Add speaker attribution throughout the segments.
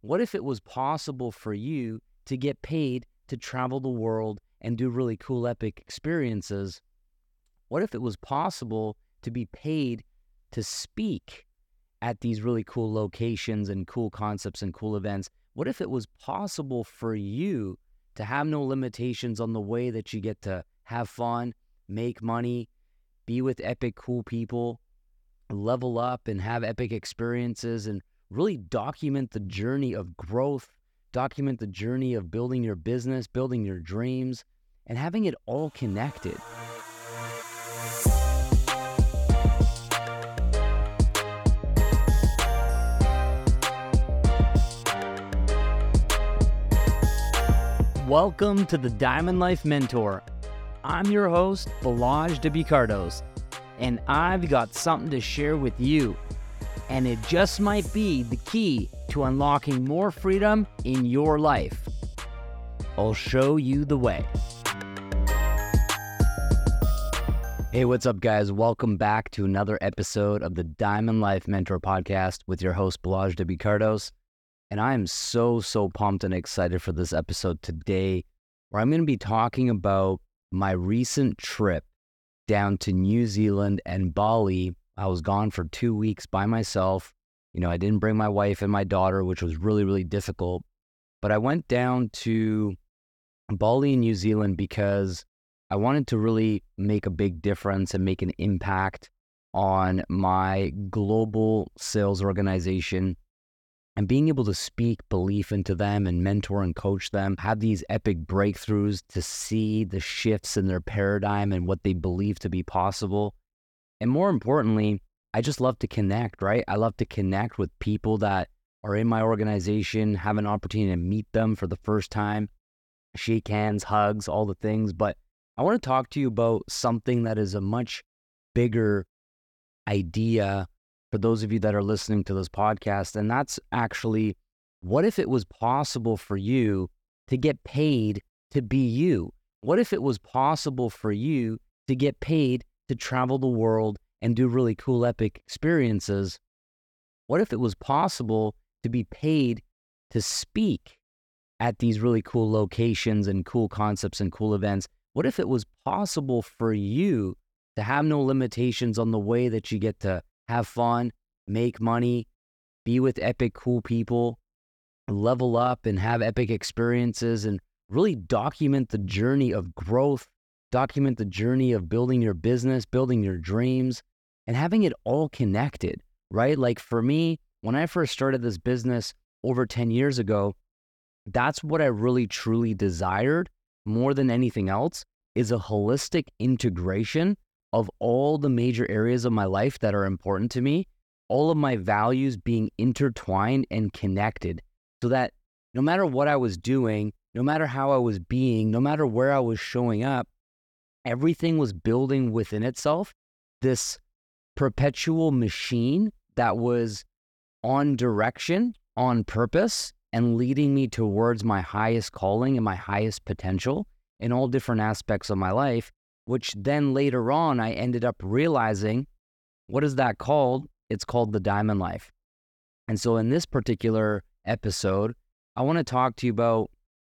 Speaker 1: what if it was possible for you to get paid to travel the world and do really cool, epic experiences? What if it was possible to be paid to speak at these really cool locations and cool concepts and cool events? What if it was possible for you to have no limitations on the way that you get to have fun, make money, be with epic, cool people, level up and have epic experiences and really document the journey of growth, document the journey of building your business, building your dreams, and having it all connected. Welcome to the Diamond Life Mentor. I'm your host, Balazs W Kardos, and I've got something to share with you. And it just might be the key to unlocking more freedom in your life. I'll show you the way. Hey, what's up, guys? Welcome back to another episode of the Diamond Life Mentor Podcast with your host, Balazs W Kardos. And I am so, so pumped and excited for this episode today, where I'm going to be talking about my recent trip down to New Zealand and Bali. I was gone for two weeks by myself. You know, I didn't bring my wife and my daughter, which was really, really difficult. But I went down to Bali in New Zealand because I wanted to really make a big difference and make an impact on my global sales organization and being able to speak belief into them and mentor and coach them, have these epic breakthroughs to see the shifts in their paradigm and what they believe to be possible. And more importantly, I just love to connect, right? I love to connect with people that are in my organization, have an opportunity to meet them for the first time, shake hands, hugs, all the things. But I want to talk to you about something that is a much bigger idea for those of you that are listening to this podcast. And that's actually what if it was possible for you to get paid to be you? What if it was possible for you to get paid to travel the world and do really cool, epic experiences? What if it was possible to be paid to speak at these really cool locations and cool concepts and cool events? What if it was possible for you to have no limitations on the way that you get to have fun, make money, be with epic, cool people, level up and have epic experiences and really document the journey of growth, document the journey of building your business, building your dreams, and having it all connected, right? Like for me, when I first started this business over 10 years ago, that's what I really truly desired more than anything else is a holistic integration of all the major areas of my life that are important to me, all of my values being intertwined and connected so that no matter what I was doing, no matter how I was being, no matter where I was showing up, everything was building within itself this perpetual machine that was on direction, on purpose, and leading me towards my highest calling and my highest potential in all different aspects of my life which then later on I ended up realizing what is that called? It's called the diamond life. And so in this particular episode, I want to talk to you about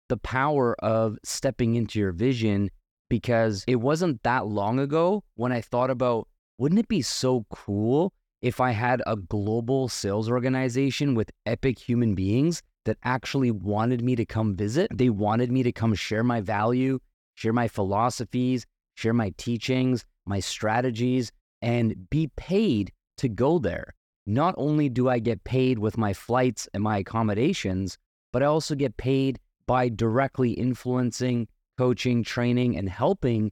Speaker 1: the power of stepping into your vision because it wasn't that long ago when I thought about wouldn't it be so cool if I had a global sales organization with epic human beings that actually wanted me to come visit? They wanted me to come share my value, share my philosophies, share my teachings, my strategies, and be paid to go there. Not only do I get paid with my flights and my accommodations, but I also get paid by directly influencing, coaching, training, and helping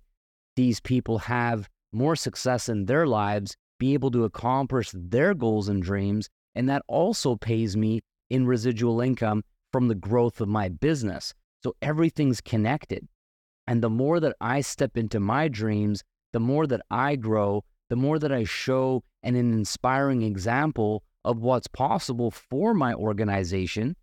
Speaker 1: these people have more success in their lives, be able to accomplish their goals and dreams. And that also pays me in residual income from the growth of my business. So everything's connected. And the more that I step into my dreams, the more that I grow, the more that I show an, inspiring example of what's possible for my organization,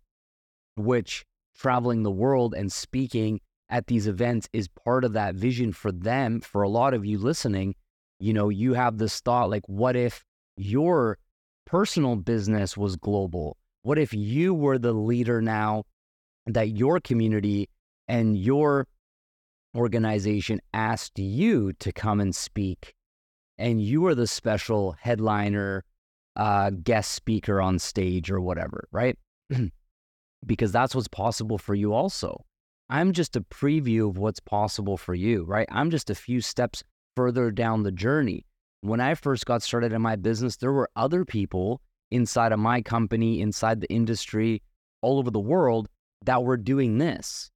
Speaker 1: which traveling the world and speaking at these events is part of that vision for them. For a lot of you listening, you know, you have this thought like, what if your personal business was global? What if you were the leader now that your community and your organization asked you to come and speak, and you were the special headliner, uh, guest speaker on stage or whatever, right? because that's what's possible for you also. I'm just a preview of what's possible for you, right? I'm just a few steps further down the journey. When I first got started in my business, there were other people inside of my company, inside the industry, all over the world that were doing this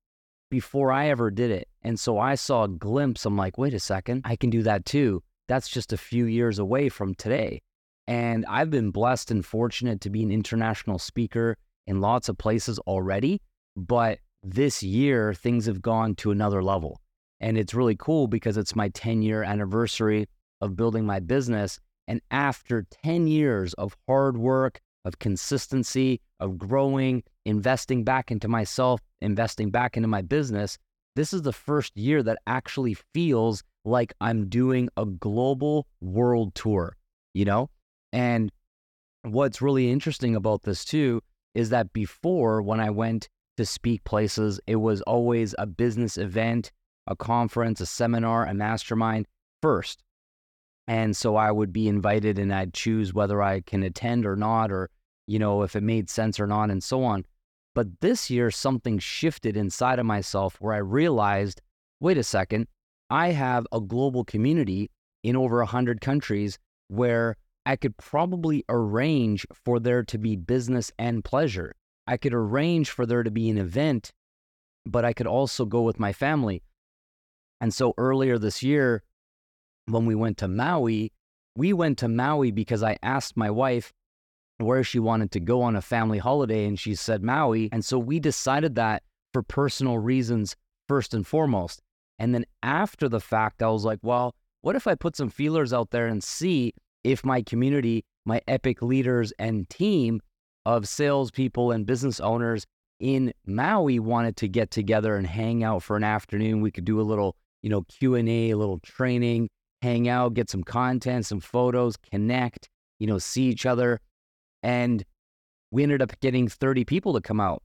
Speaker 1: before I ever did it. And so I saw a glimpse. I'm like, wait a second, I can do that too. That's just a few years away from today. And I've been blessed and fortunate to be an international speaker in lots of places already. But this year, things have gone to another level. And it's really cool because it's my 10 year anniversary of building my business. And after 10 years of hard work, of consistency, of growing, investing back into myself, investing back into my business, this is the first year that actually feels like I'm doing a global world tour, you know? And what's really interesting about this too is that before when I went to speak places, it was always a business event, a conference, a seminar, a mastermind first. And so I would be invited and I'd choose whether I can attend or not, or, you know, if it made sense or not, and so on. But this year, something shifted inside of myself where I realized wait a second, I have a global community in over 100 countries where I could probably arrange for there to be business and pleasure. I could arrange for there to be an event, but I could also go with my family. And so earlier this year, when we went to Maui, we went to Maui because I asked my wife where she wanted to go on a family holiday, and she said Maui. And so we decided that for personal reasons, first and foremost. And then after the fact, I was like, well, what if I put some feelers out there and see if my community, my epic leaders and team of salespeople and business owners in Maui wanted to get together and hang out for an afternoon. We could do a little, you know, Q and A, a little training, hang out, get some content, some photos, connect, you know, see each other, and we ended up getting 30 people to come out,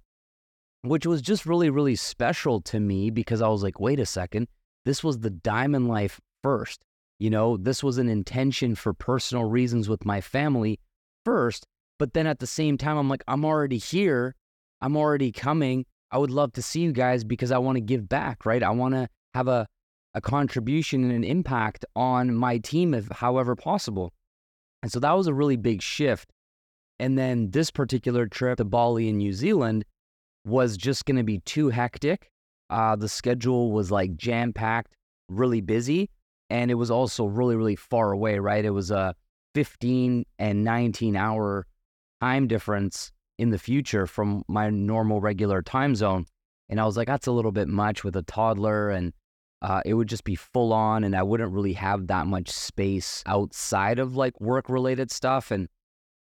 Speaker 1: which was just really, really special to me because I was like, wait a second, this was the diamond life first. You know, this was an intention for personal reasons with my family first. But then at the same time, I'm like, I'm already here. I'm already coming. I would love to see you guys because I want to give back, right? I want to have a, a contribution and an impact on my team if however possible. And so that was a really big shift. And then this particular trip to Bali in New Zealand was just going to be too hectic. Uh, the schedule was like jam packed, really busy and it was also really really far away right it was a 15 and 19 hour time difference in the future from my normal regular time zone. And i was like that's a little bit much with a toddler and uh, it would just be full on and i wouldn't really have that much space outside of like work related stuff and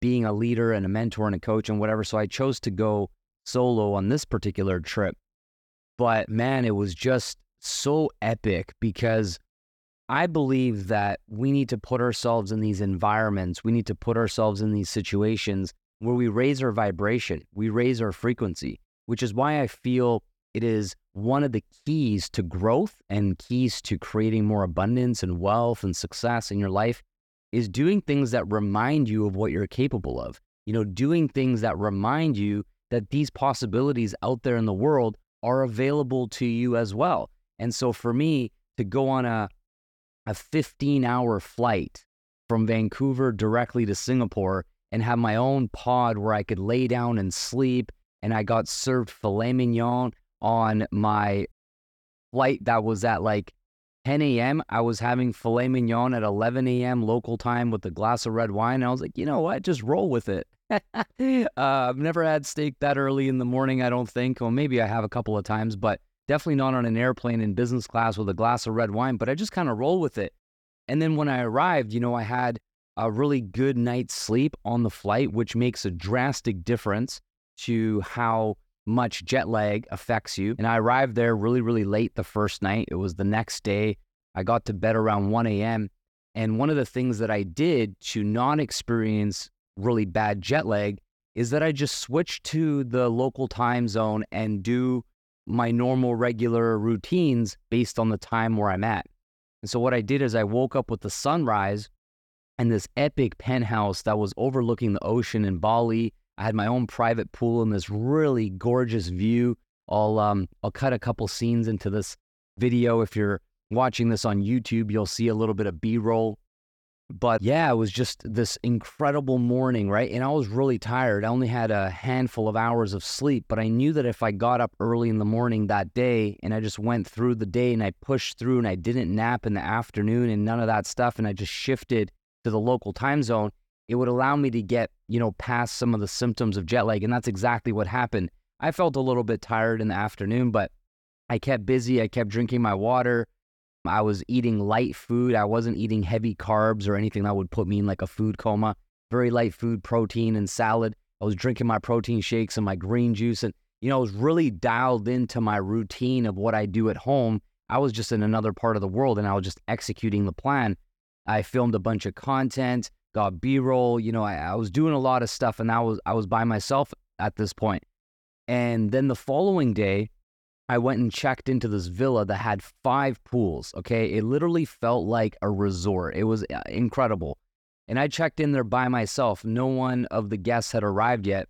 Speaker 1: being a leader and a mentor and a coach and whatever. So i chose to go solo on this particular trip. But man it was just so epic because I believe that we need to put ourselves in these environments, we need to put ourselves in these situations where we raise our vibration, we raise our frequency, which is why I feel it is one of the keys to growth and keys to creating more abundance and wealth and success in your life is doing things that remind you of what you're capable of. You know, doing things that remind you that these possibilities out there in the world are available to you as well. And so for me to go on a a 15 hour flight from Vancouver directly to Singapore and have my own pod where I could lay down and sleep. And I got served filet mignon on my flight that was at like 10 a.m. I was having filet mignon at 11 a.m. local time with a glass of red wine. And I was like, you know what? Just roll with it. uh, I've never had steak that early in the morning, I don't think. Well, maybe I have a couple of times, but Definitely not on an airplane in business class with a glass of red wine, but I just kind of roll with it. And then when I arrived, you know, I had a really good night's sleep on the flight, which makes a drastic difference to how much jet lag affects you. And I arrived there really, really late the first night. It was the next day. I got to bed around 1 a.m. And one of the things that I did to not experience really bad jet lag is that I just switched to the local time zone and do my normal regular routines based on the time where I'm at. And so what I did is I woke up with the sunrise and this epic penthouse that was overlooking the ocean in Bali. I had my own private pool and this really gorgeous view. I'll um I'll cut a couple scenes into this video. If you're watching this on YouTube, you'll see a little bit of B-roll but yeah, it was just this incredible morning, right? And I was really tired. I only had a handful of hours of sleep, but I knew that if I got up early in the morning that day and I just went through the day and I pushed through and I didn't nap in the afternoon and none of that stuff and I just shifted to the local time zone, it would allow me to get, you know, past some of the symptoms of jet lag. And that's exactly what happened. I felt a little bit tired in the afternoon, but I kept busy. I kept drinking my water. I was eating light food. I wasn't eating heavy carbs or anything that would put me in like a food coma. Very light food, protein and salad. I was drinking my protein shakes and my green juice. And, you know, I was really dialed into my routine of what I do at home. I was just in another part of the world and I was just executing the plan. I filmed a bunch of content, got B roll. You know, I, I was doing a lot of stuff and I was, I was by myself at this point. And then the following day, I went and checked into this villa that had five pools. Okay. It literally felt like a resort. It was uh, incredible. And I checked in there by myself. No one of the guests had arrived yet.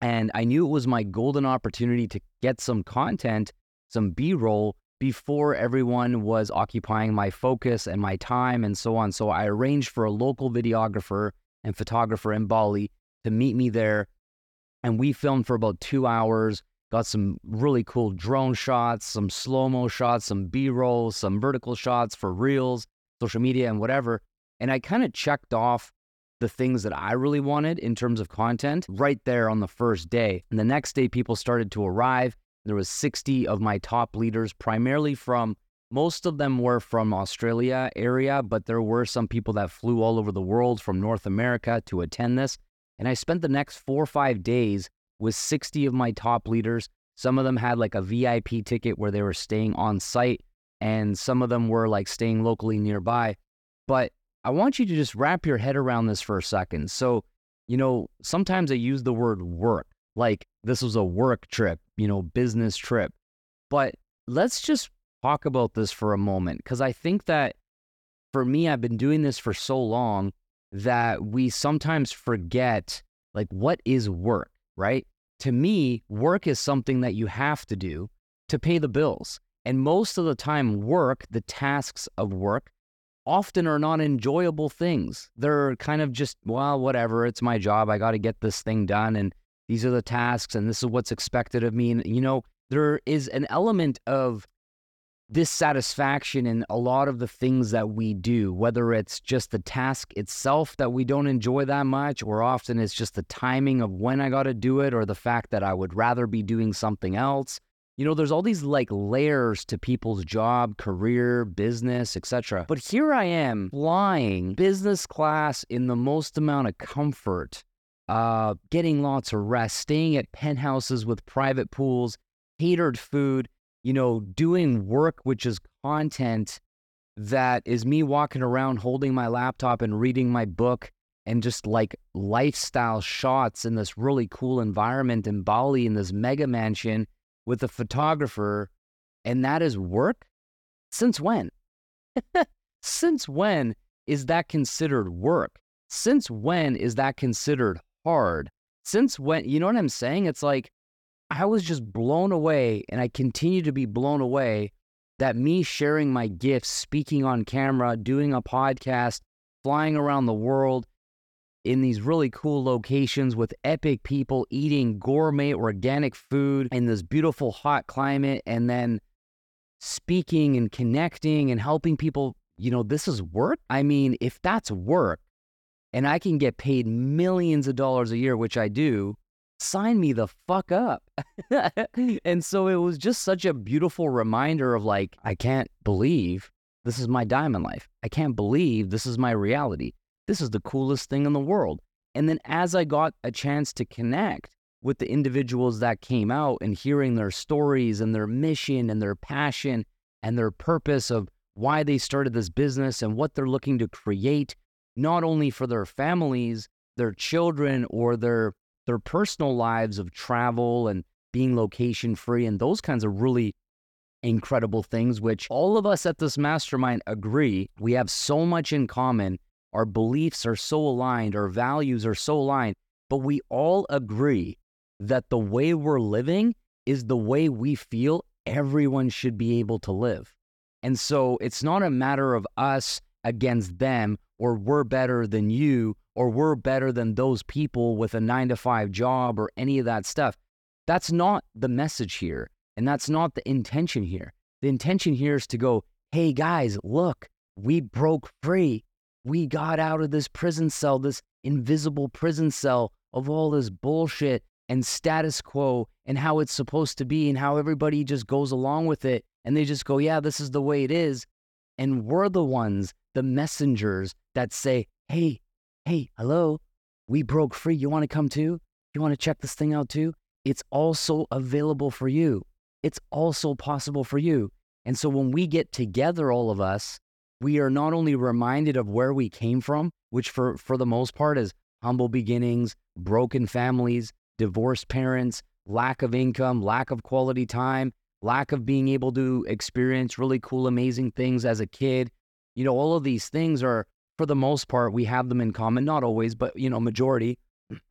Speaker 1: And I knew it was my golden opportunity to get some content, some B roll before everyone was occupying my focus and my time and so on. So I arranged for a local videographer and photographer in Bali to meet me there. And we filmed for about two hours Got some really cool drone shots, some slow mo shots, some B roll, some vertical shots for reels, social media, and whatever. And I kind of checked off the things that I really wanted in terms of content right there on the first day. And the next day, people started to arrive. There was 60 of my top leaders, primarily from most of them were from Australia area, but there were some people that flew all over the world from North America to attend this. And I spent the next four or five days with 60 of my top leaders. Some of them had like a VIP ticket where they were staying on site, and some of them were like staying locally nearby. But I want you to just wrap your head around this for a second. So, you know, sometimes I use the word work, like this was a work trip, you know, business trip. But let's just talk about this for a moment because I think that for me, I've been doing this for so long that we sometimes forget like what is work right? To me, work is something that you have to do to pay the bills. And most of the time, work, the tasks of work, often are not enjoyable things. They're kind of just, well, whatever, it's my job. I got to get this thing done. And these are the tasks, and this is what's expected of me. And, you know, there is an element of dissatisfaction in a lot of the things that we do, whether it's just the task itself that we don't enjoy that much, or often it's just the timing of when I got to do it, or the fact that I would rather be doing something else. You know, there's all these like layers to people's job, career, business, etc. But here I am flying business class in the most amount of comfort, uh, getting lots of rest, staying at penthouses with private pools, catered food you know, doing work which is content that is me walking around holding my laptop and reading my book and just like lifestyle shots in this really cool environment in Bali in this mega mansion with a photographer. And that is work? Since when? Since when is that considered work? Since when is that considered hard? Since when, you know what I'm saying? It's like, I was just blown away, and I continue to be blown away that me sharing my gifts, speaking on camera, doing a podcast, flying around the world in these really cool locations with epic people eating gourmet organic food in this beautiful hot climate, and then speaking and connecting and helping people. You know, this is work. I mean, if that's work and I can get paid millions of dollars a year, which I do, sign me the fuck up. and so it was just such a beautiful reminder of like, I can't believe this is my diamond life. I can't believe this is my reality. This is the coolest thing in the world. And then as I got a chance to connect with the individuals that came out and hearing their stories and their mission and their passion and their purpose of why they started this business and what they're looking to create, not only for their families, their children, or their their personal lives of travel and being location free and those kinds of really incredible things, which all of us at this mastermind agree we have so much in common. Our beliefs are so aligned, our values are so aligned, but we all agree that the way we're living is the way we feel everyone should be able to live. And so it's not a matter of us against them or we're better than you or we're better than those people with a nine to five job or any of that stuff. That's not the message here. And that's not the intention here. The intention here is to go, hey guys, look, we broke free. We got out of this prison cell, this invisible prison cell of all this bullshit and status quo and how it's supposed to be and how everybody just goes along with it. And they just go, yeah, this is the way it is. And we're the ones, the messengers that say, hey, hey, hello, we broke free. You want to come too? You want to check this thing out too? It's also available for you it's also possible for you. And so when we get together, all of us, we are not only reminded of where we came from, which for, for the most part is humble beginnings, broken families, divorced parents, lack of income, lack of quality time, lack of being able to experience really cool, amazing things as a kid. You know, all of these things are, for the most part, we have them in common, not always, but, you know, majority.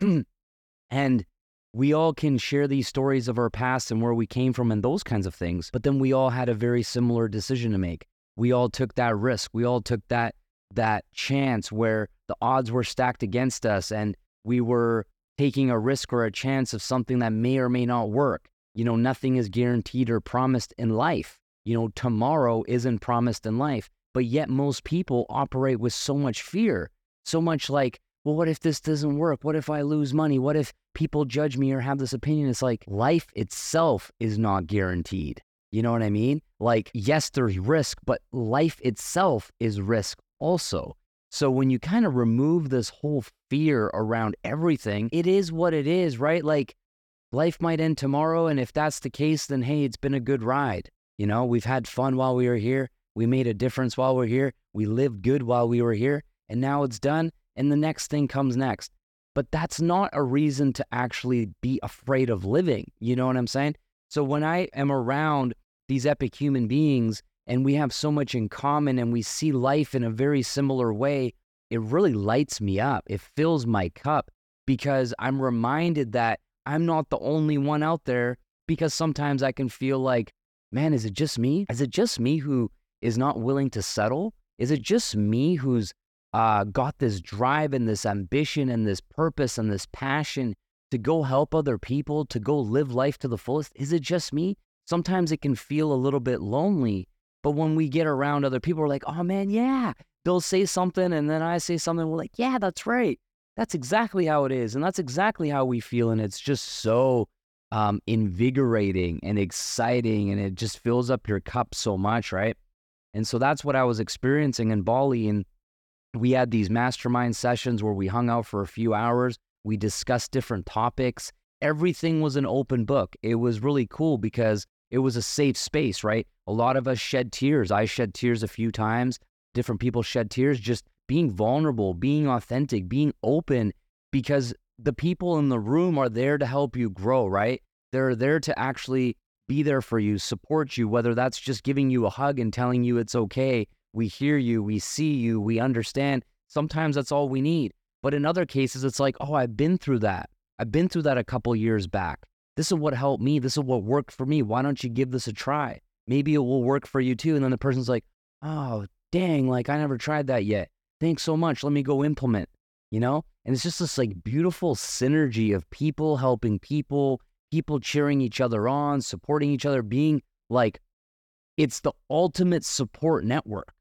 Speaker 1: and we all can share these stories of our past and where we came from and those kinds of things. But then we all had a very similar decision to make. We all took that risk. We all took that that chance where the odds were stacked against us and we were taking a risk or a chance of something that may or may not work. You know, nothing is guaranteed or promised in life. You know, tomorrow isn't promised in life, but yet most people operate with so much fear, so much like, well, what if this doesn't work? What if I lose money? What if people judge me or have this opinion? It's like life itself is not guaranteed. You know what I mean? Like, yes, there's risk, but life itself is risk also. So when you kind of remove this whole fear around everything, it is what it is, right? Like, life might end tomorrow. And if that's the case, then hey, it's been a good ride. You know, we've had fun while we were here. We made a difference while we're here. We lived good while we were here. And now it's done and the next thing comes next. But that's not a reason to actually be afraid of living. You know what I'm saying? So when I am around these epic human beings and we have so much in common and we see life in a very similar way, it really lights me up. It fills my cup because I'm reminded that I'm not the only one out there because sometimes I can feel like, man, is it just me? Is it just me who is not willing to settle? Is it just me who's uh, got this drive and this ambition and this purpose and this passion to go help other people, to go live life to the fullest? Is it just me? Sometimes it can feel a little bit lonely. But when we get around other people, we're like, oh man, yeah. They'll say something and then I say something. We're like, yeah, that's right. That's exactly how it is. And that's exactly how we feel. And it's just so um, invigorating and exciting. And it just fills up your cup so much, right? And so that's what I was experiencing in Bali. And we had these mastermind sessions where we hung out for a few hours. We discussed different topics. Everything was an open book. It was really cool because it was a safe space, right? A lot of us shed tears. I shed tears a few times. Different people shed tears, just being vulnerable, being authentic, being open, because the people in the room are there to help you grow, right? They're there to actually be there for you, support you, whether that's just giving you a hug and telling you it's okay, we hear you, we see you, we understand. Sometimes that's all we need. But in other cases, it's like, oh, I've been through that. I've been through that a couple years back. This is what helped me. This is what worked for me. Why don't you give this a try? Maybe it will work for you too. And then the person's like, oh, dang, like I never tried that yet. Thanks so much. Let me go implement, you know? And it's just this like beautiful synergy of people helping people, people cheering each other on, supporting each other, being like, it's the ultimate support network.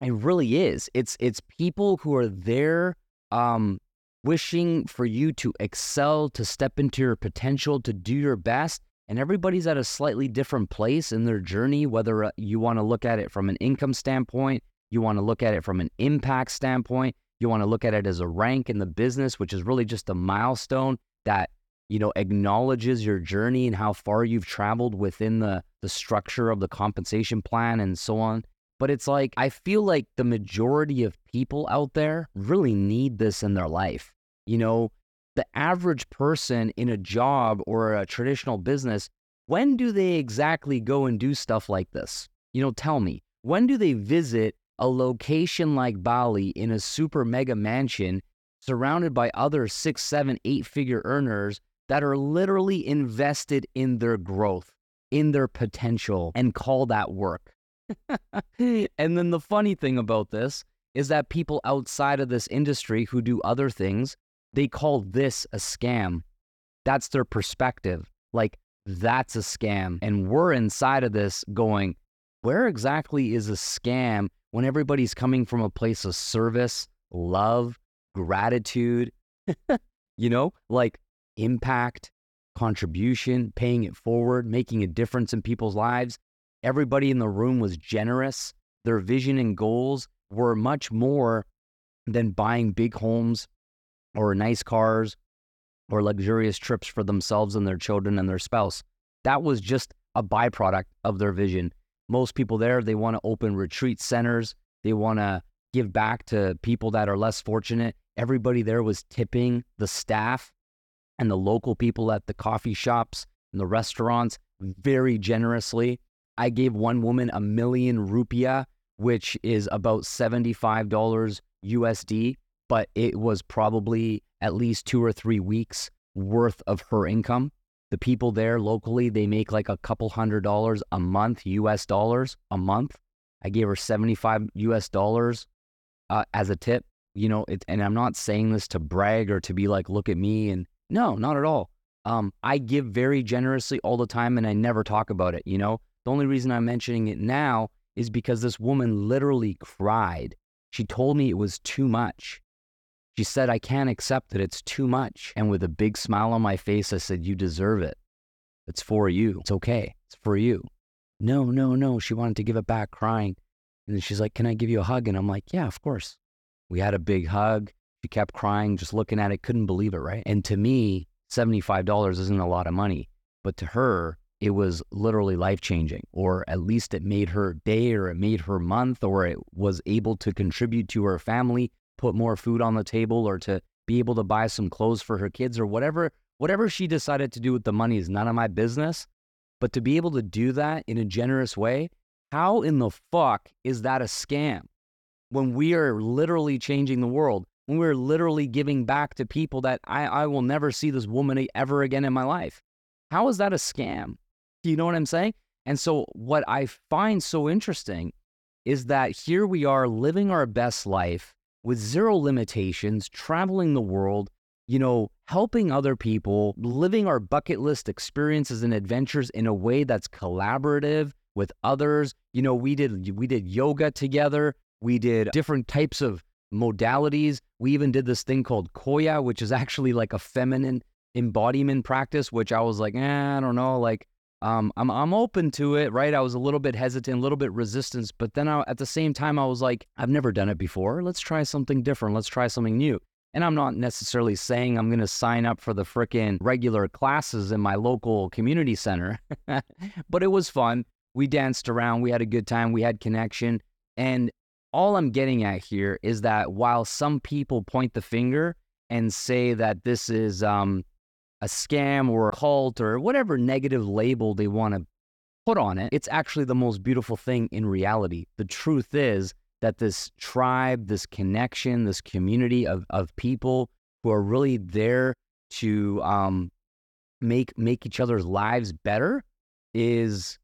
Speaker 1: It really is. It's it's people who are there um, wishing for you to excel, to step into your potential, to do your best. And everybody's at a slightly different place in their journey, whether uh, you want to look at it from an income standpoint, you want to look at it from an impact standpoint, you want to look at it as a rank in the business, which is really just a milestone that you know acknowledges your journey and how far you've traveled within the the structure of the compensation plan and so on but it's like, I feel like the majority of people out there really need this in their life. You know, the average person in a job or a traditional business, when do they exactly go and do stuff like this? You know, tell me, when do they visit a location like Bali in a super mega mansion surrounded by other six, seven, eight figure earners that are literally invested in their growth, in their potential, and call that work? and then the funny thing about this is that people outside of this industry who do other things, they call this a scam. That's their perspective. Like, that's a scam. And we're inside of this going, where exactly is a scam when everybody's coming from a place of service, love, gratitude, you know, like impact, contribution, paying it forward, making a difference in people's lives? Everybody in the room was generous. Their vision and goals were much more than buying big homes or nice cars or luxurious trips for themselves and their children and their spouse. That was just a byproduct of their vision. Most people there, they want to open retreat centers. They want to give back to people that are less fortunate. Everybody there was tipping the staff and the local people at the coffee shops and the restaurants very generously. I gave one woman a million rupiah, which is about $75 USD, but it was probably at least two or three weeks worth of her income. The people there locally, they make like a couple hundred dollars a month, US dollars a month. I gave her 75 US dollars uh, as a tip. You know, it, and I'm not saying this to brag or to be like, look at me. And no, not at all. Um, I give very generously all the time and I never talk about it. You know, the only reason I'm mentioning it now is because this woman literally cried. She told me it was too much. She said, I can't accept that It's too much. And with a big smile on my face, I said, You deserve it. It's for you. It's okay. It's for you. No, no, no. She wanted to give it back crying. And then she's like, Can I give you a hug? And I'm like, Yeah, of course. We had a big hug. She kept crying, just looking at it, couldn't believe it, right? And to me, $75 isn't a lot of money. But to her, it was literally life changing, or at least it made her day, or it made her month, or it was able to contribute to her family, put more food on the table, or to be able to buy some clothes for her kids, or whatever. Whatever she decided to do with the money is none of my business. But to be able to do that in a generous way, how in the fuck is that a scam? When we are literally changing the world, we're literally giving back to people that I, I will never see this woman ever again in my life. How is that a scam? Do you know what I'm saying? And so, what I find so interesting is that here we are living our best life with zero limitations, traveling the world, you know, helping other people, living our bucket list experiences and adventures in a way that's collaborative with others. You know, we did we did yoga together. We did different types of modalities. We even did this thing called Qoya, which is actually like a feminine embodiment practice, which I was like, eh, I don't know, like um, I'm I'm open to it, right? I was a little bit hesitant, a little bit resistance, but then I, at the same time, I was like, I've never done it before. Let's try something different. Let's try something new. And I'm not necessarily saying I'm going to sign up for the frickin' regular classes in my local community center, but it was fun. We danced around, we had a good time, we had connection. And all I'm getting at here is that while some people point the finger and say that this is um, a scam or a cult or whatever negative label they want to put on it, it's actually the most beautiful thing in reality. The truth is that this tribe, this connection, this community of, of people who are really there to um, make make each other's lives better is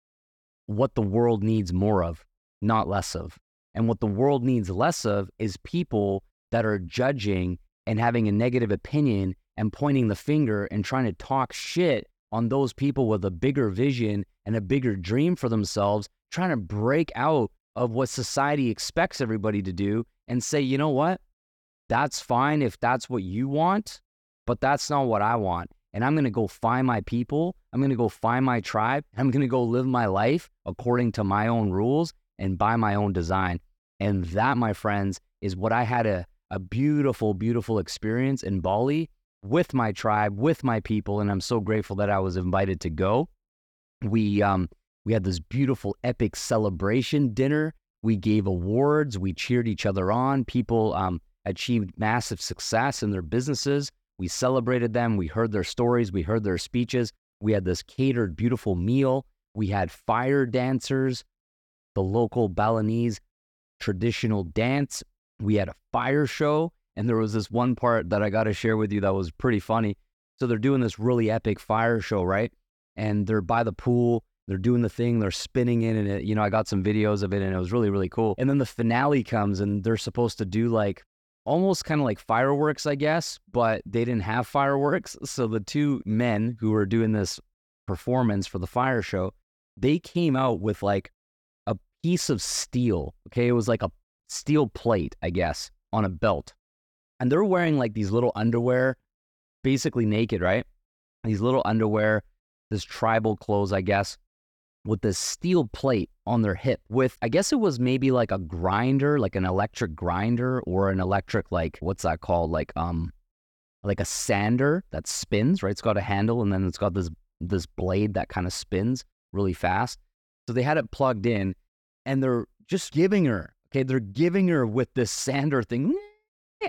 Speaker 1: what the world needs more of, not less of. And what the world needs less of is people that are judging and having a negative opinion and pointing the finger and trying to talk shit on those people with a bigger vision and a bigger dream for themselves, trying to break out of what society expects everybody to do and say, you know what? That's fine if that's what you want, but that's not what I want. And I'm going to go find my people. I'm going to go find my tribe. I'm going to go live my life according to my own rules and by my own design. And that, my friends, is what I had a, a beautiful, beautiful experience in Bali with my tribe, with my people, and I'm so grateful that I was invited to go. We um, we had this beautiful, epic celebration dinner. We gave awards. We cheered each other on. People um, achieved massive success in their businesses. We celebrated them. We heard their stories. We heard their speeches. We had this catered, beautiful meal. We had fire dancers, the local Balinese traditional dance. We had a fire show. And there was this one part that I got to share with you that was pretty funny. So they're doing this really epic fire show, right? And they're by the pool. They're doing the thing. They're spinning in, and it, you know, I got some videos of it, and it was really, really cool. And then the finale comes, and they're supposed to do like almost kind of like fireworks, I guess, but they didn't have fireworks. So the two men who were doing this performance for the fire show, they came out with like piece of steel. Okay. It was like a steel plate, I guess, on a belt. And they're wearing like these little underwear, basically naked, right? These little underwear, this tribal clothes, I guess, with this steel plate on their hip with I guess it was maybe like a grinder, like an electric grinder or an electric like what's that called? Like um like a sander that spins, right? It's got a handle and then it's got this this blade that kind of spins really fast. So they had it plugged in and they're just giving her, okay, they're giving her with this sander thing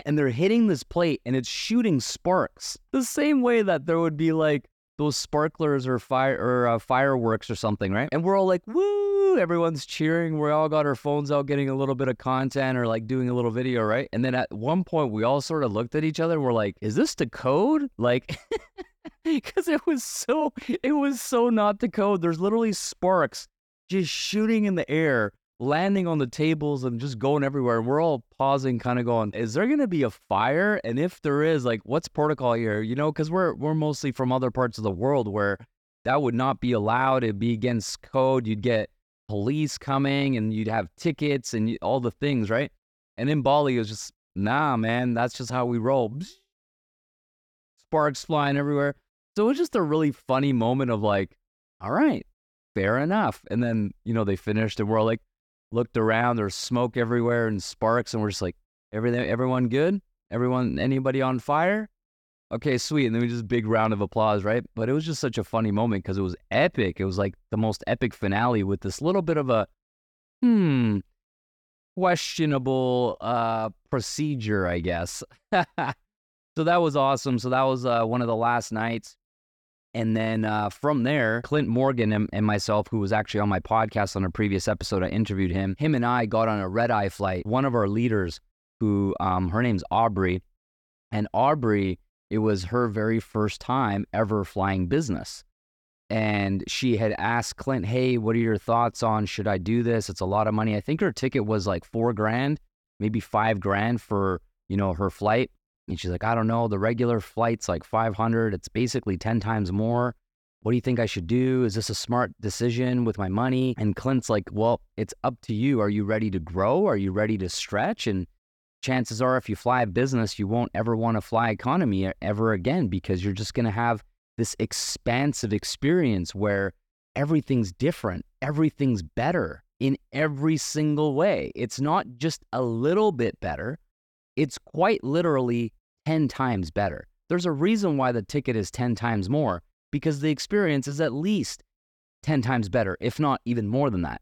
Speaker 1: and they're hitting this plate and it's shooting sparks. The same way that there would be like those sparklers or fire or uh, fireworks or something, right? And we're all like, "Woo!" Everyone's cheering. We all got our phones out, getting a little bit of content or like doing a little video, right? And then at one point, we all sort of looked at each other we're like, "Is this the code?" Like, because it was so, it was so not the code. There's literally sparks just shooting in the air landing on the tables and just going everywhere. We're all pausing, kind of going, is there going to be a fire? And if there is, like, what's protocol here? You know, because we're we're mostly from other parts of the world where that would not be allowed. It'd be against code. You'd get police coming and you'd have tickets and all the things, right? And in Bali, it was just, nah, man, that's just how we roll. Sparks flying everywhere. So it was just a really funny moment of like, all right, fair enough. And then, you know, they finished and we're all like, looked around. There's smoke everywhere and sparks, and we're just like, everything, everyone good? Everyone, anybody on fire? Okay, sweet. And then we just big round of applause, right? But it was just such a funny moment because it was epic. It was like the most epic finale with this little bit of a hmm questionable uh procedure, I guess. so that was awesome. So that was uh, one of the last nights. And then uh, from there, Clint Morgan and, and, myself, who was actually on my podcast on a previous episode, I interviewed him. Him and I got on a red eye flight. One of our leaders, who um, her name's Aubrey, and Aubrey, it was her very first time ever flying business. And she had asked Clint, "Hey, what are your thoughts on should I do this? It's a lot of money. I think her ticket was like four grand, maybe five grand for you know her flight." And she's like, I don't know. The regular flight's like 500. It's basically 10 times more. What do you think I should do? Is this a smart decision with my money? And Clint's like, Well, it's up to you. Are you ready to grow? Are you ready to stretch? And chances are, if you fly business, you won't ever want to fly economy ever again because you're just going to have this expansive experience where everything's different, everything's better in every single way. It's not just a little bit better, it's quite literally 10 times better. There's a reason why the ticket is 10 times more because the experience is at least 10 times better, if not even more than that.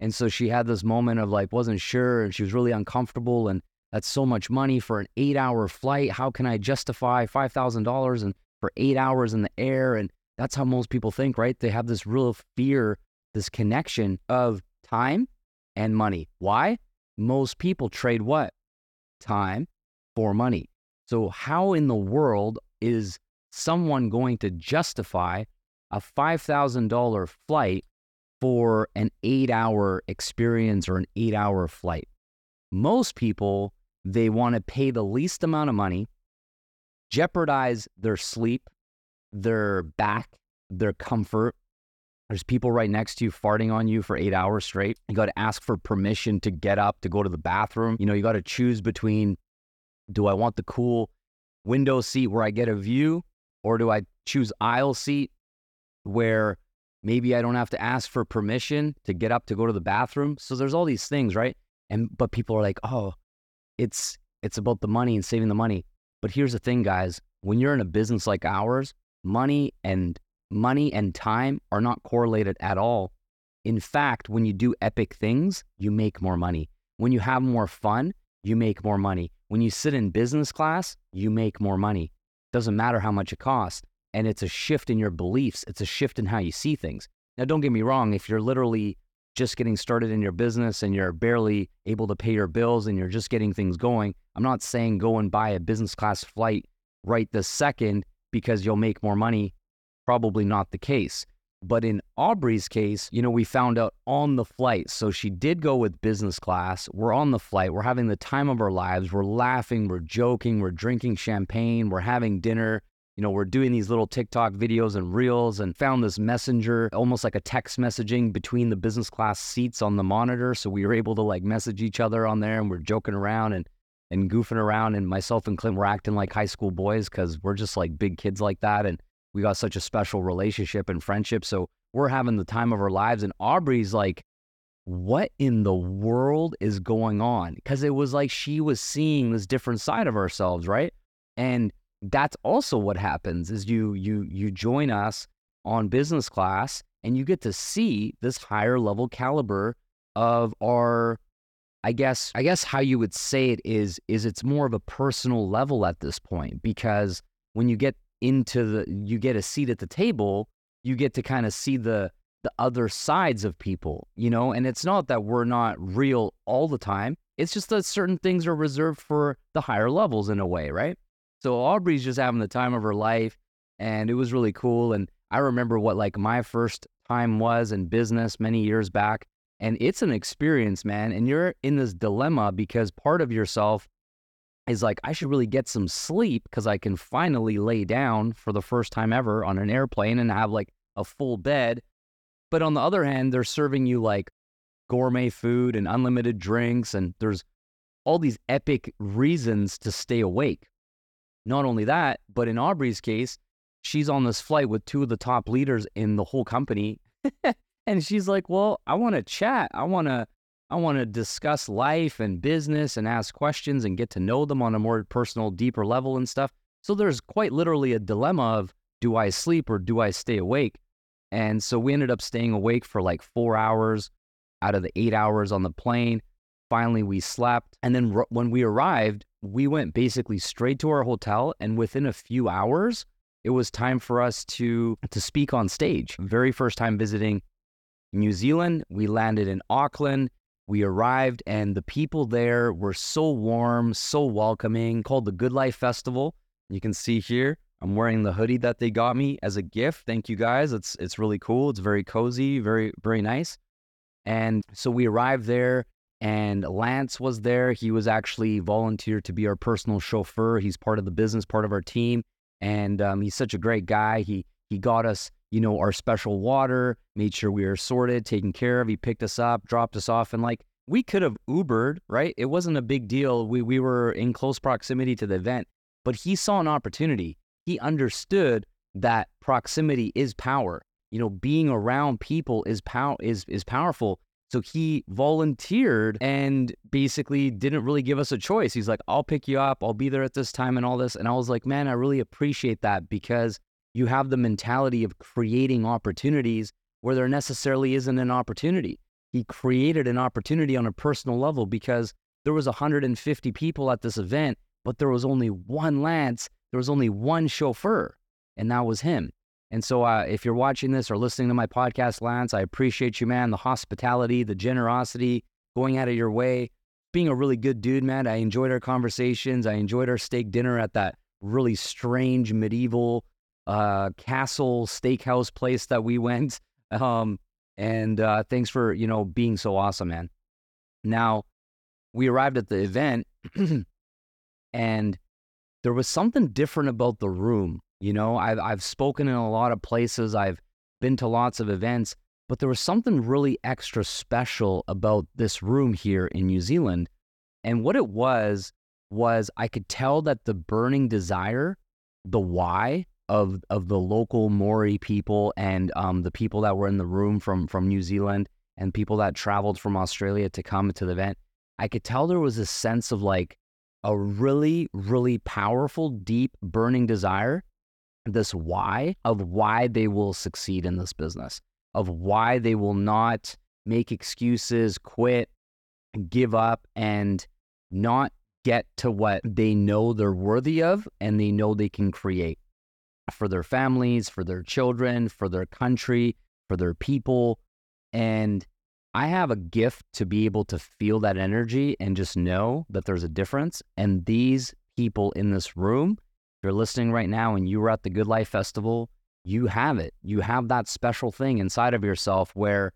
Speaker 1: And so she had this moment of like, wasn't sure, and she was really uncomfortable. And that's so much money for an eight hour flight. How can I justify $5,000 and for eight hours in the air? And that's how most people think, right? They have this real fear, this connection of time and money. Why? Most people trade what? Time for money. So, how in the world is someone going to justify a $5,000 flight for an eight hour experience or an eight hour flight? Most people, they want to pay the least amount of money, jeopardize their sleep, their back, their comfort. There's people right next to you farting on you for eight hours straight. You got to ask for permission to get up to go to the bathroom. You know, you got to choose between do I want the cool window seat where I get a view, or do I choose aisle seat where maybe I don't have to ask for permission to get up to go to the bathroom? So there's all these things, right? And but people are like, oh, it's it's about the money and saving the money. But here's the thing, guys: when you're in a business like ours, money and money and time are not correlated at all. In fact, when you do epic things, you make more money. When you have more fun, you make more money. When you sit in business class, you make more money. Doesn't matter how much it costs. And it's a shift in your beliefs. It's a shift in how you see things. Now, don't get me wrong. If you're literally just getting started in your business and you're barely able to pay your bills and you're just getting things going, I'm not saying go and buy a business class flight right this second because you'll make more money. Probably not the case. But in Aubrey's case, you know, we found out on the flight. So she did go with business class. We're on the flight. We're having the time of our lives. We're laughing. We're joking. We're drinking champagne. We're having dinner. You know, we're doing these little TikTok videos and reels and found this messenger, almost like a text messaging between the business class seats on the monitor. So we were able to like message each other on there and we're joking around and and goofing around. And myself and Clint were acting like high school boys because we're just like big kids like that. And we got such a special relationship and friendship. So we're having the time of our lives. And Aubrey's like, what in the world is going on? Because it was like she was seeing this different side of ourselves, right? And that's also what happens is you you you join us on business class and you get to see this higher level caliber of our I guess I guess how you would say it is is it's more of a personal level at this point because when you get into the you get a seat at the table, you get to kind of see the the other sides of people, you know, and it's not that we're not real all the time. It's just that certain things are reserved for the higher levels in a way, right? So Aubrey's just having the time of her life and it was really cool and I remember what like my first time was in business many years back and it's an experience, man, and you're in this dilemma because part of yourself is like, I should really get some sleep because I can finally lay down for the first time ever on an airplane and have like a full bed. But on the other hand, they're serving you like gourmet food and unlimited drinks, and there's all these epic reasons to stay awake. Not only that, but in Aubrey's case, she's on this flight with two of the top leaders in the whole company. and she's like, Well, I want to chat. I want to I want to discuss life and business and ask questions and get to know them on a more personal, deeper level and stuff. So there's quite literally a dilemma of do I sleep or do I stay awake? And so we ended up staying awake for like four hours out of the eight hours on the plane. Finally, we slept. And then r- when we arrived, we went basically straight to our hotel. And within a few hours, it was time for us to, to speak on stage. Very first time visiting New Zealand. We landed in Auckland we arrived, and the people there were so warm, so welcoming, called the Good Life Festival. You can see here, I'm wearing the hoodie that they got me as a gift. Thank you guys. It's it's really cool. It's very cozy, very very nice. And so we arrived there and Lance was there. He was actually volunteered to be our personal chauffeur. He's part of the business, part of our team, and um, he's such a great guy. He he got us you know, our special water, made sure we were sorted, taken care of. He picked us up, dropped us off, and like we could have Ubered, right? It wasn't a big deal. We we were in close proximity to the event, but he saw an opportunity. He understood that proximity is power. You know, being around people is pow is is powerful. So he volunteered and basically didn't really give us a choice. He's like, I'll pick you up. I'll be there at this time and all this. And I was like, man, I really appreciate that because you have the mentality of creating opportunities where there necessarily isn't an opportunity. He created an opportunity on a personal level because there was 150 people at this event, but there was only one Lance, there was only one chauffeur, and that was him. And so, uh, if you're watching this or listening to my podcast, Lance, I appreciate you, man. The hospitality, the generosity, going out of your way, being a really good dude, man. I enjoyed our conversations. I enjoyed our steak dinner at that really strange medieval uh, Castle Steakhouse place that we went. Um, and uh, thanks for you know being so awesome, man. Now, we arrived at the event, and there was something different about the room. You know, I've I've spoken in a lot of places. I've been to lots of events, but there was something really extra special about this room here in New Zealand. And what it was was I could tell that the burning desire, the why of of the local Maori people and um, the people that were in the room from from New Zealand and people that traveled from Australia to come to the event, I could tell there was a sense of like a really really powerful, deep, burning desire, this why of why they will succeed in this business, of why they will not make excuses, quit, give up, and not get to what they know they're worthy of and they know they can create for their families, for their children, for their country, for their people. And I have a gift to be able to feel that energy and just know that there's a difference. And these people in this room, if you're listening right now and you were at the Good Life Festival, you have it. You have that special thing inside of yourself where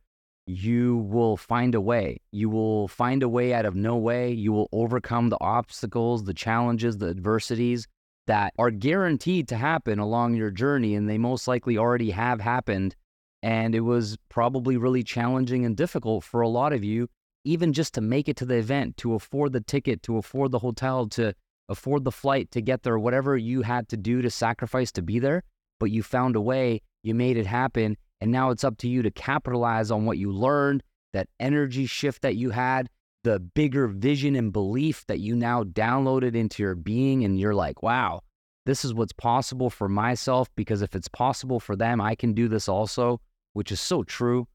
Speaker 1: you will find a way. You will find a way out of no way. You will overcome the obstacles, the challenges, the adversities that are guaranteed to happen along your journey. And they most likely already have happened. And it was probably really challenging and difficult for a lot of you, even just to make it to the event, to afford the ticket, to afford the hotel, to afford the flight to get there, whatever you had to do to sacrifice to be there. But you found a way, you made it happen and now it's up to you to capitalize on what you learned, that energy shift that you had, the bigger vision and belief that you now downloaded into your being. And you're like, wow, this is what's possible for myself because if it's possible for them, I can do this also, which is so true.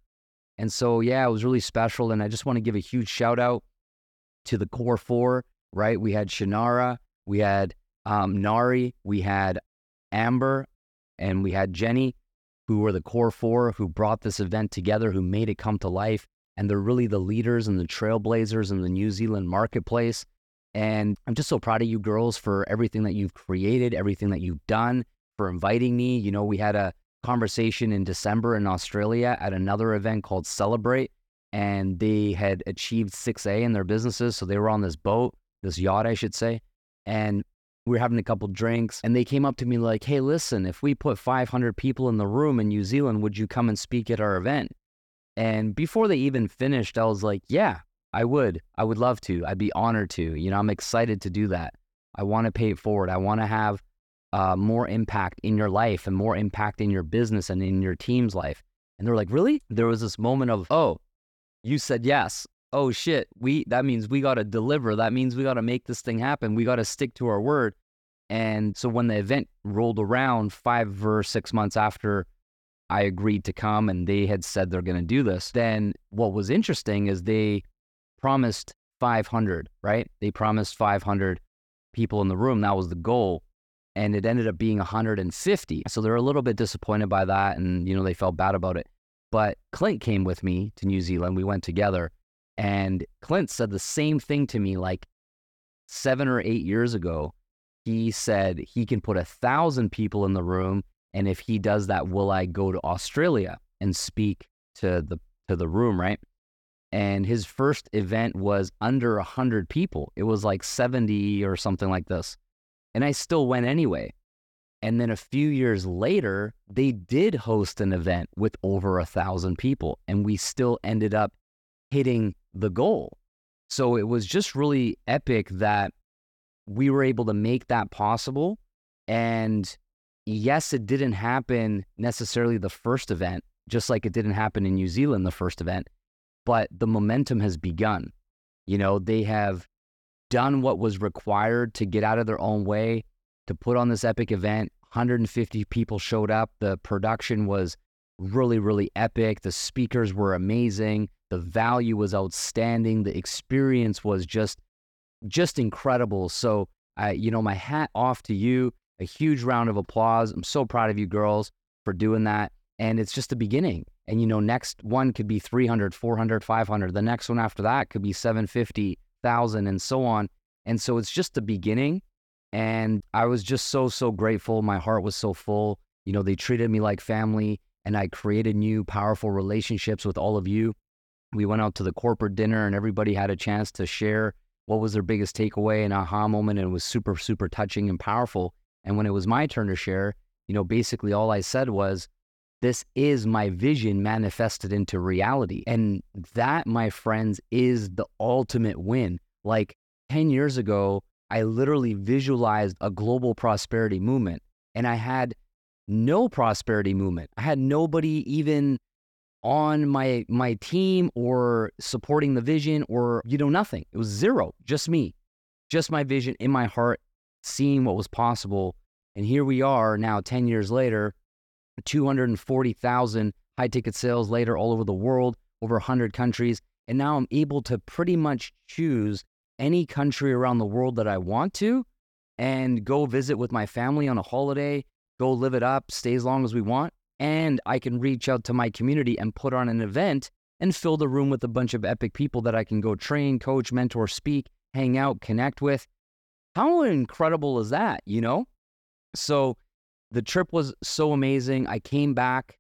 Speaker 1: And so, yeah, it was really special. And I just want to give a huge shout out to the core four, right? We had Shannara, we had um, Nari, we had Amber, and we had Jenny who were the core four who brought this event together, who made it come to life. And they're really the leaders and the trailblazers in the New Zealand marketplace. And I'm just so proud of you girls for everything that you've created, everything that you've done, for inviting me. You know, we had a conversation in December in Australia at another event called Celebrate, and they had achieved 6A in their businesses. So they were on this boat, this yacht, I should say. And we were having a couple drinks and they came up to me like, hey, listen, if we put 500 people in the room in New Zealand, would you come and speak at our event? And before they even finished, I was like, yeah, I would. I would love to. I'd be honored to. You know, I'm excited to do that. I want to pay it forward. I want to have uh, more impact in your life and more impact in your business and in your team's life. And they're like, really? There was this moment of, oh, you said yes oh shit, we that means we got to deliver. That means we got to make this thing happen. We got to stick to our word. And so when the event rolled around 5 or 6 months after I agreed to come and they had said they're going to do this, then what was interesting is they promised 500, right? They promised 500 people in the room. That was the goal. And it ended up being 150. So they're a little bit disappointed by that. And, you know, they felt bad about it. But Clint came with me to New Zealand. We went together. And Clint said the same thing to me like seven or eight years ago. He said he can put a thousand people in the room. And if he does that, will I go to Australia and speak to the to the room, right? And his first event was under a hundred people. It was like 70 or something like this. And I still went anyway. And then a few years later, they did host an event with over a thousand people. And we still ended up hitting the goal. So it was just really epic that we were able to make that possible. And yes, it didn't happen necessarily the first event, just like it didn't happen in New Zealand, the first event, but the momentum has begun. You know, they have done what was required to get out of their own way to put on this epic event. 150 people showed up. The production was really, really epic. The speakers were amazing. The value was outstanding. The experience was just just incredible. So I, you know, my hat off to you. A huge round of applause. I'm so proud of you girls for doing that. And it's just the beginning. And you know, next one could be 300, 400, 500. The next one after that could be 750,000 and so on. And so it's just the beginning. And I was just so, so grateful. My heart was so full. You know, they treated me like family and I created new powerful relationships with all of you we went out to the corporate dinner and everybody had a chance to share what was their biggest takeaway and aha moment. And it was super, super touching and powerful. And when it was my turn to share, you know, basically all I said was, this is my vision manifested into reality. And that, my friends, is the ultimate win. Like 10 years ago, I literally visualized a global prosperity movement and I had no prosperity movement. I had nobody even on my my team or supporting the vision or you know nothing. It was zero, just me. Just my vision in my heart seeing what was possible. And here we are now 10 years later, 240,000 high ticket sales later all over the world, over 100 countries, and now I'm able to pretty much choose any country around the world that I want to and go visit with my family on a holiday, go live it up, stay as long as we want. And I can reach out to my community and put on an event and fill the room with a bunch of epic people that I can go train, coach, mentor, speak, hang out, connect with. How incredible is that, you know? So the trip was so amazing. I came back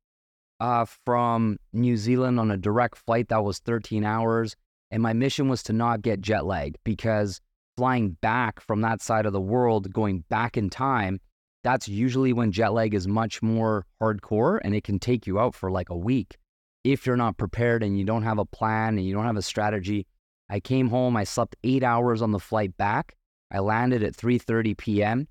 Speaker 1: uh, from New Zealand on a direct flight that was 13 hours. And my mission was to not get jet lag because flying back from that side of the world, going back in time, that's usually when jet lag is much more hardcore and it can take you out for like a week if you're not prepared and you don't have a plan and you don't have a strategy. I came home, I slept 8 hours on the flight back. I landed at 3:30 p.m.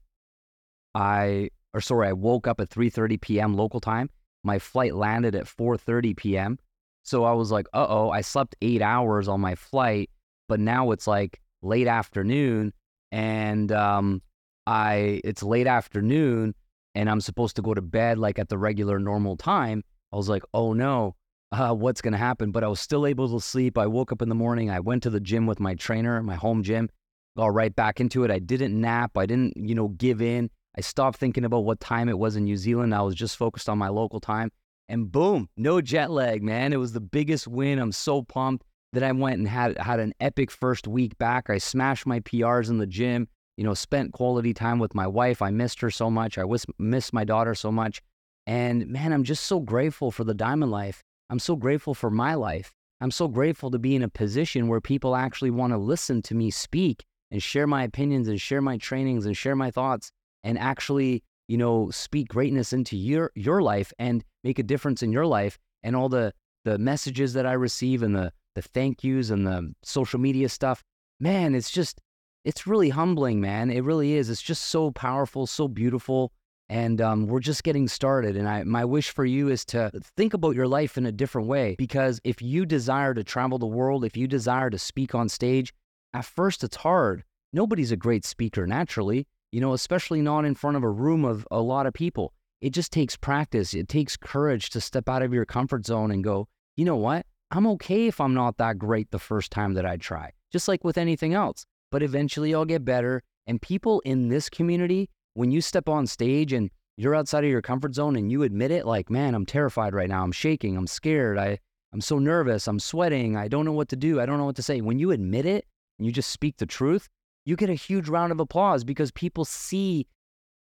Speaker 1: I or sorry, I woke up at 3:30 p.m. local time. My flight landed at 4:30 p.m. So I was like, "Uh-oh, I slept 8 hours on my flight, but now it's like late afternoon and um I it's late afternoon and I'm supposed to go to bed like at the regular normal time." I was like, "Oh no, uh, what's going to happen?" But I was still able to sleep. I woke up in the morning. I went to the gym with my trainer, my home gym, got right back into it. I didn't nap. I didn't, you know, give in. I stopped thinking about what time it was in New Zealand. I was just focused on my local time. And boom, no jet lag, man. It was the biggest win. I'm so pumped that I went and had had an epic first week back. I smashed my PRs in the gym. You know, spent quality time with my wife. I missed her so much. I was, missed my daughter so much. And man, I'm just so grateful for the diamond life. I'm so grateful for my life. I'm so grateful to be in a position where people actually want to listen to me speak and share my opinions and share my trainings and share my thoughts and actually, you know, speak greatness into your your life and make a difference in your life and all the the messages that I receive and the the thank yous and the social media stuff. Man, it's just it's really humbling, man. It really is. It's just so powerful, so beautiful. And um, we're just getting started. And I, my wish for you is to think about your life in a different way. Because if you desire to travel the world, if you desire to speak on stage, at first it's hard. Nobody's a great speaker naturally, you know, especially not in front of a room of a lot of people. It just takes practice. It takes courage to step out of your comfort zone and go, you know what? I'm okay if I'm not that great the first time that I try, just like with anything else. But eventually I'll get better. And people in this community, when you step on stage and you're outside of your comfort zone and you admit it, like, man, I'm terrified right now. I'm shaking. I'm scared. I, I'm so nervous. I'm sweating. I don't know what to do. I don't know what to say. When you admit it, and you just speak the truth, you get a huge round of applause because people see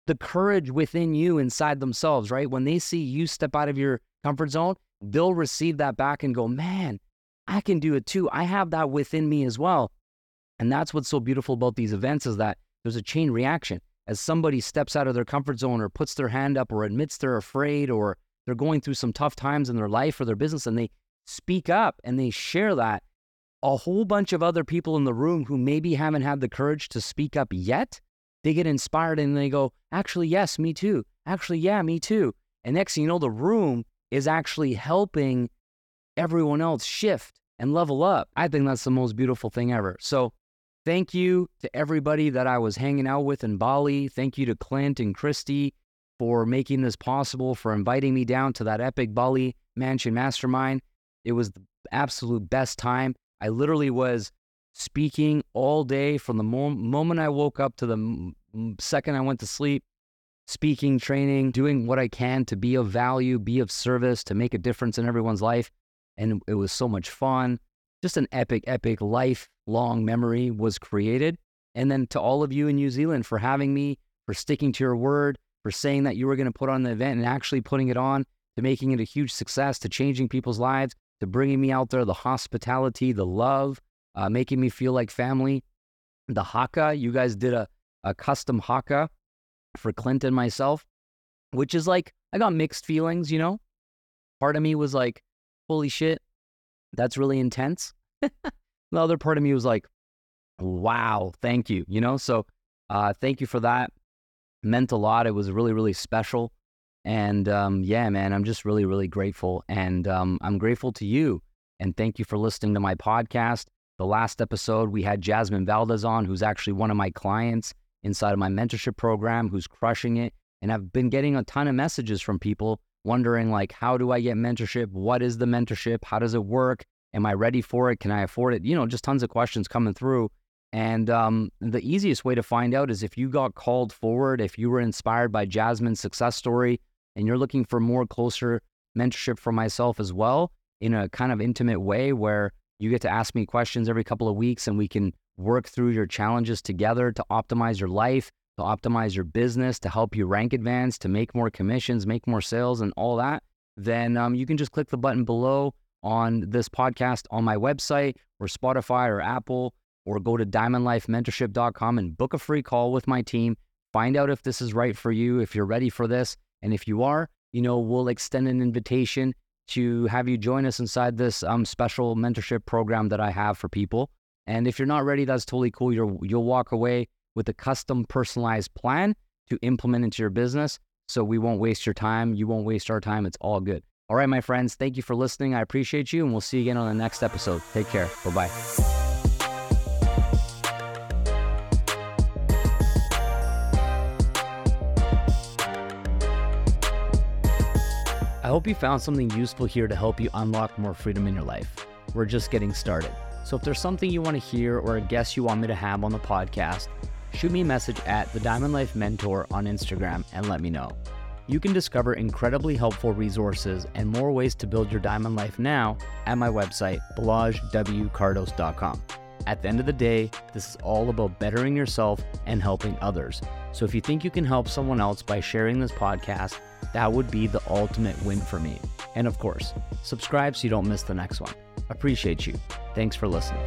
Speaker 1: the courage within you inside themselves, right? When they see you step out of your comfort zone, they'll receive that back and go, man, I can do it too. I have that within me as well. And that's what's so beautiful about these events is that there's a chain reaction. As somebody steps out of their comfort zone or puts their hand up or admits they're afraid or they're going through some tough times in their life or their business and they speak up and they share that, a whole bunch of other people in the room who maybe haven't had the courage to speak up yet, they get inspired and they go, actually, yes, me too. Actually, yeah, me too. And next thing you know, the room is actually helping everyone else shift and level up. I think that's the most beautiful thing ever. So, thank you to everybody that I was hanging out with in Bali. Thank you to Clint and Christy for making this possible, for inviting me down to that epic Bali Mansion Mastermind. It was the absolute best time. I literally was speaking all day from the mo- moment I woke up to the m- second I went to sleep, speaking, training, doing what I can to be of value, be of service, to make a difference in everyone's life. And it was so much fun. Just an epic, epic lifelong memory was created. And then to all of you in New Zealand for having me, for sticking to your word, for saying that you were going to put on the event and actually putting it on, to making it a huge success, to changing people's lives to bringing me out there, the hospitality, the love, uh, making me feel like family. The haka, you guys did a, a custom haka for Clint and myself, which is like, I got mixed feelings, you know? Part of me was like, holy shit, that's really intense. the other part of me was like, wow, thank you, you know? So uh, thank you for that. Meant a lot. It was really, really special. And um, yeah, man, I'm just really, really grateful. And um, I'm grateful to you. And thank you for listening to my podcast. The last episode, we had Jasmine Valdez on, who's actually one of my clients inside of my mentorship program, who's crushing it. And I've been getting a ton of messages from people wondering, like, how do I get mentorship? What is the mentorship? How does it work? Am I ready for it? Can I afford it? You know, just tons of questions coming through. And um, the easiest way to find out is if you got called forward, if you were inspired by Jasmine's success story, and you're looking for more closer mentorship for myself as well in a kind of intimate way where you get to ask me questions every couple of weeks and we can work through your challenges together to optimize your life, to optimize your business, to help you rank advance, to make more commissions, make more sales, and all that, then um, you can just click the button below on this podcast on my website or Spotify or Apple, or go to diamondlifementorship.com and book a free call with my team. Find out if this is right for you, if you're ready for this. And if you are, you know, we'll extend an invitation to have you join us inside this um, special mentorship program that I have for people. And if you're not ready, that's totally cool. You're, you'll walk away with a custom personalized plan to implement into your business. So we won't waste your time. You won't waste our time. It's all good. All right, my friends, thank you for listening. I appreciate you, and we'll see you again on the next episode. Take care. Bye bye. I hope you found something useful here to help you unlock more freedom in your life. We're just getting started. So if there's something you want to hear or a guest you want me to have on the podcast, shoot me a message at the Diamond Life Mentor on Instagram and let me know. You can discover incredibly helpful resources and more ways to build your diamond life now at my website, balazswkardos.com. At the end of the day, this is all about bettering yourself and helping others. So if you think you can help someone else by sharing this podcast, that would be the ultimate win for me. And of course, subscribe so you don't miss the next one. Appreciate you. Thanks for listening.